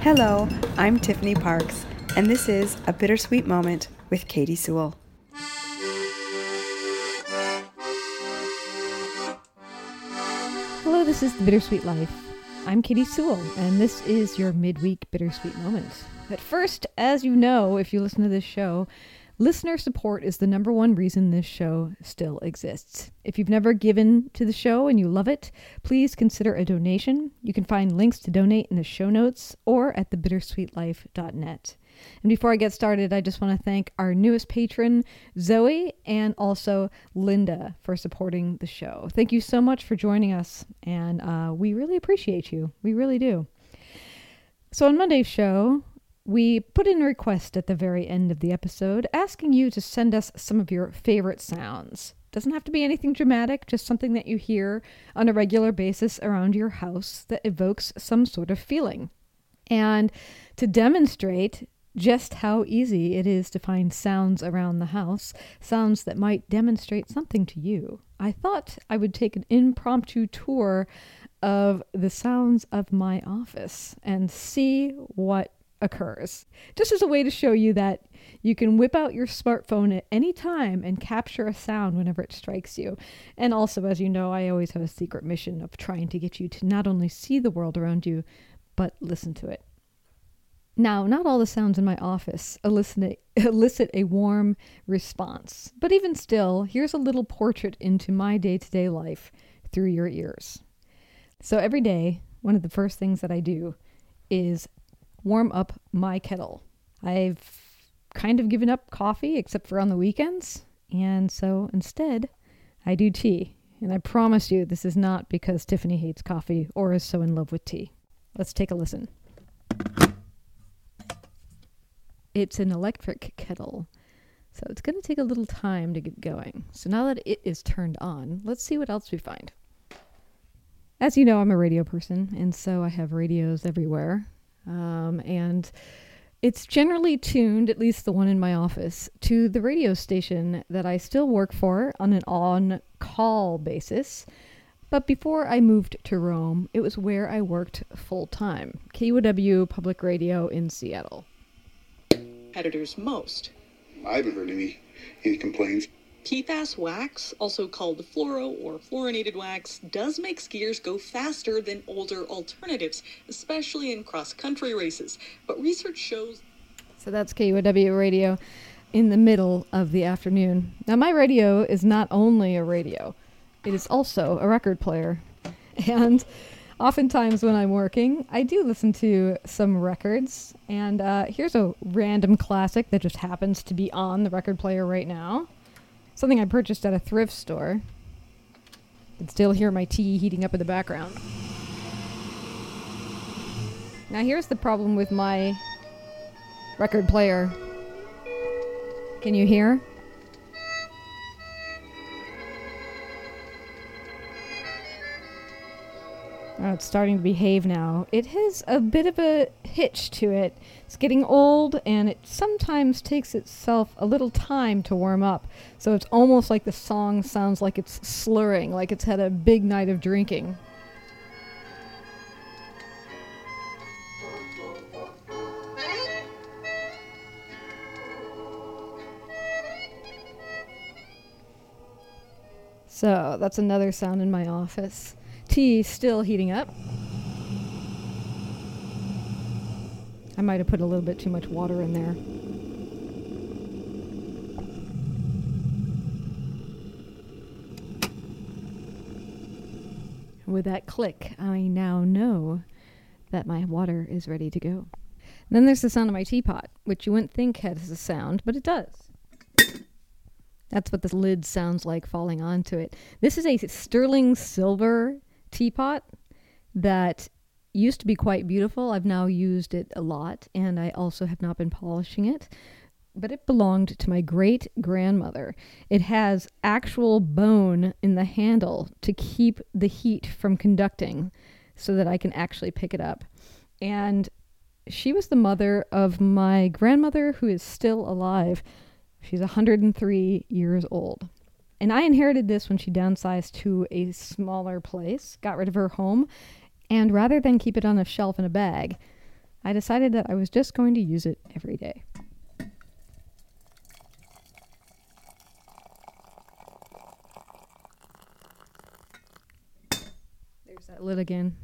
Hello, I'm Tiffany Parks, and this is A Bittersweet Moment with Katy Sewall. Hello, this is The Bittersweet Life. I'm Katy Sewall, and this is your midweek bittersweet moment. But first, as you know, if you listen to this show, Listener support is the number one reason this show still exists. If you've never given to the show and you love it, please consider a donation. You can find links to donate in the show notes or at thebittersweetlife.net. And before I get started, I just want to thank our newest patron, Zoe, and also Linda for supporting the show. Thank you so much for joining us, and uh, we really appreciate you. We really do. So, on Monday's show, we put in a request at the very end of the episode asking you to send us some of your favorite sounds. Doesn't have to be anything dramatic, just something that you hear on a regular basis around your house that evokes some sort of feeling. And to demonstrate just how easy it is to find sounds around the house, sounds that might demonstrate something to you, I thought I would take an impromptu tour of the sounds of my office and see what occurs. Just as a way to show you that you can whip out your smartphone at any time and capture a sound whenever it strikes you. And also, as you know, I always have a secret mission of trying to get you to not only see the world around you, but listen to it. Now, not all the sounds in my office elicit, elicit a warm response, but even still, here's a little portrait into my day to day life through your ears. So every day, one of the first things that I do is warm up my kettle. I've kind of given up coffee except for on the weekends, and so instead I do tea. And I promise you, this is not because Tiffany hates coffee or is so in love with tea. Let's take a listen. It's an electric kettle, so it's going to take a little time to get going. So now that it is turned on, let's see what else we find. As you know, I'm a radio person, and so I have radios everywhere. Um, and it's generally tuned, at least the one in my office, to the radio station that I still work for on an on call basis. But before I moved to Rome, it was where I worked full time KUOW Public Radio in Seattle. Editors most. I haven't heard any any complaints. PFAS wax, also called fluoro or fluorinated wax, does make skiers go faster than older alternatives, especially in cross country races. But research shows. So that's KUOW radio in the middle of the afternoon. Now, my radio is not only a radio, it is also a record player. And oftentimes when I'm working, I do listen to some records. And uh, here's a random classic that just happens to be on the record player right now. Something I purchased at a thrift store. You can still hear my tea heating up in the background. Now here's the problem with my record player. Can you hear? Oh, it's starting to behave now. It has a bit of a hitch to it. It's getting old and it sometimes takes itself a little time to warm up. So it's almost like the song sounds like it's slurring, like it's had a big night of drinking. So that's another sound in my office tea still heating up. I might have put a little bit too much water in there. With that click, I now know that my water is ready to go. Then there's the sound of my teapot, which you wouldn't think has a sound, but it does. That's what the lid sounds like falling onto it. This is a sterling silver teapot that used to be quite beautiful. I've now used it a lot, and I also have not been polishing it. But it belonged to my great grandmother. It has actual bone in the handle to keep the heat from conducting so that I can actually pick it up. And she was the mother of my grandmother, who is still alive. She's 103 years old. And I inherited this when she downsized to a smaller place, got rid of her home, and rather than keep it on a shelf in a bag, I decided that I was just going to use it every day. There's that lid again.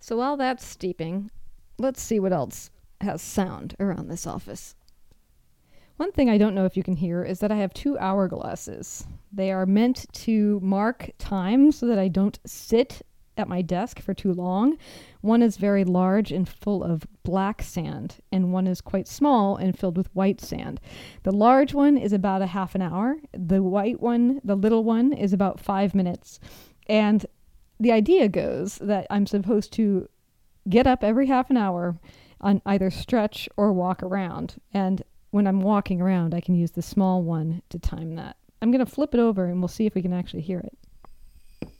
So while that's steeping, let's see what else has sound around this office. One thing I don't know if you can hear is that I have two hourglasses. They are meant to mark time so that I don't sit at my desk for too long. One is very large and full of black sand, and one is quite small and filled with white sand. The large one is about a half an hour. The white one, the little one, is about five minutes. And the idea goes that I'm supposed to get up every half an hour on either stretch or walk around. And when I'm walking around, I can use the small one to time that. I'm going to flip it over and we'll see if we can actually hear it.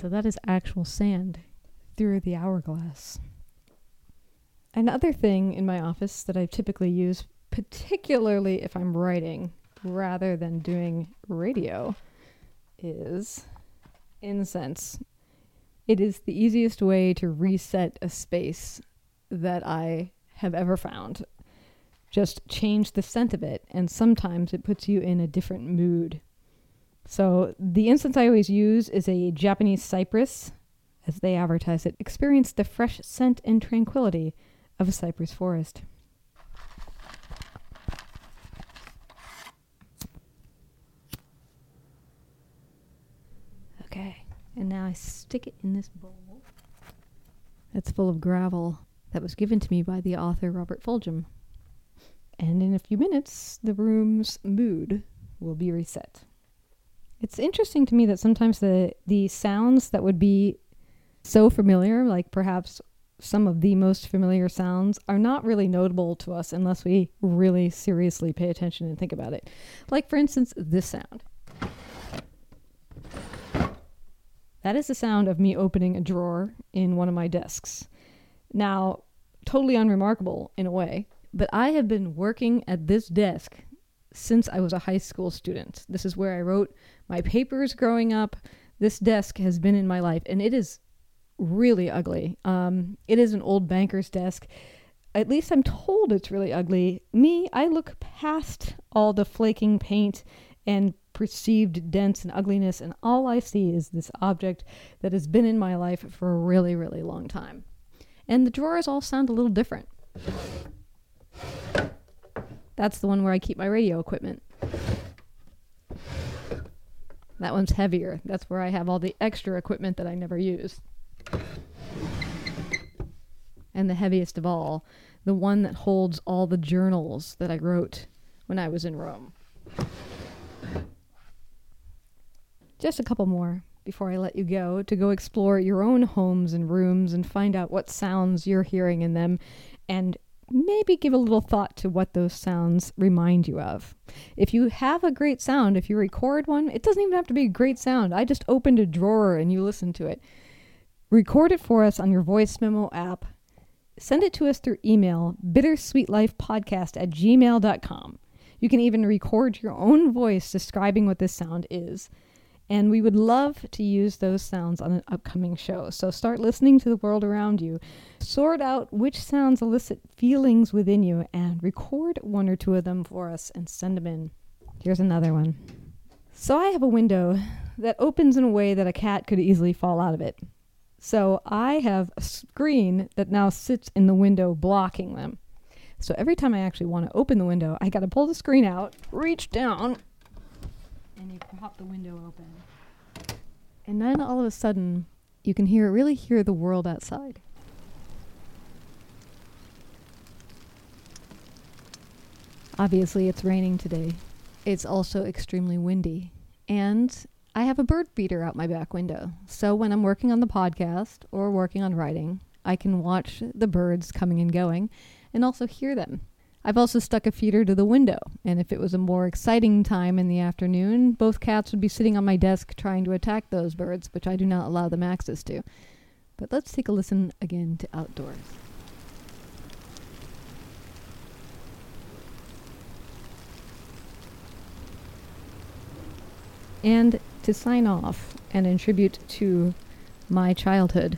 So that is actual sand through the hourglass. Another thing in my office that I typically use, particularly if I'm writing rather than doing radio, is incense. It is the easiest way to reset a space that I have ever found. Just change the scent of it, and sometimes it puts you in a different mood. So, the incense I always use is a Japanese cypress, as they advertise it. Experience the fresh scent and tranquility of a cypress forest. And now I stick it in this bowl that's full of gravel that was given to me by the author Robert Fulghum. And in a few minutes, the room's mood will be reset. It's interesting to me that sometimes the the sounds that would be so familiar, like perhaps some of the most familiar sounds, are not really notable to us unless we really seriously pay attention and think about it. Like, for instance, this sound. That is the sound of me opening a drawer in one of my desks. Now, totally unremarkable in a way, but I have been working at this desk since I was a high school student. This is where I wrote my papers growing up. This desk has been in my life, and it is really ugly. Um, it is an old banker's desk. At least I'm told it's really ugly. Me, I look past all the flaking paint and perceived dents and ugliness, and all I see is this object that has been in my life for a really, really long time. And the drawers all sound a little different. That's the one where I keep my radio equipment. That one's heavier. That's where I have all the extra equipment that I never use. And the heaviest of all, the one that holds all the journals that I wrote when I was in Rome. Just a couple more before I let you go to go explore your own homes and rooms and find out what sounds you're hearing in them and maybe give a little thought to what those sounds remind you of. If you have a great sound, if you record one, it doesn't even have to be a great sound. I just opened a drawer and you listen to it. Record it for us on your voice memo app. Send it to us through email, bittersweetlifepodcast at gmail.com. You can even record your own voice describing what this sound is. And we would love to use those sounds on an upcoming show. So start listening to the world around you. Sort out which sounds elicit feelings within you and record one or two of them for us and send them in. Here's another one. So I have a window that opens in a way that a cat could easily fall out of it. So I have a screen that now sits in the window blocking them. So every time I actually want to open the window, I got to pull the screen out, reach down, and you pop the window open. And then all of a sudden, you can hear really hear the world outside. Obviously, it's raining today. It's also extremely windy. And I have a bird feeder out my back window. So when I'm working on the podcast or working on writing, I can watch the birds coming and going and also hear them. I've also stuck a feeder to the window, and if it was a more exciting time in the afternoon, both cats would be sitting on my desk trying to attack those birds, which I do not allow them access to. But let's take a listen again to outdoors. And to sign off and in tribute to my childhood,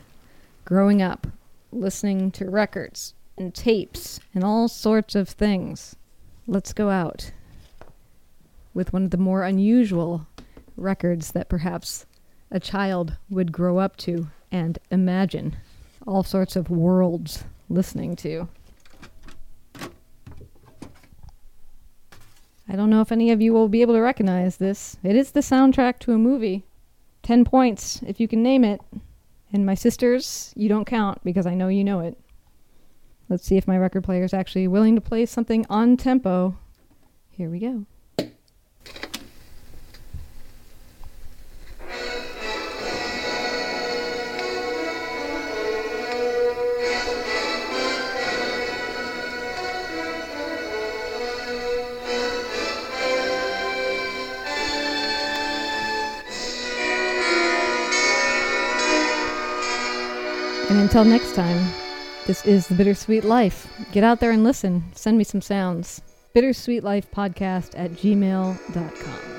growing up, listening to records and tapes and all sorts of things. Let's go out with one of the more unusual records that perhaps a child would grow up to and imagine all sorts of worlds listening to. I don't know if any of you will be able to recognize this. It is the soundtrack to a movie. 10 points if you can name it. And my sisters, you don't count because I know you know it. Let's see if my record player is actually willing to play something on tempo. Here we go. And until next time, this is the Bittersweet Life. Get out there and listen. Send me some sounds. Bittersweet Life Podcast at gmail.com.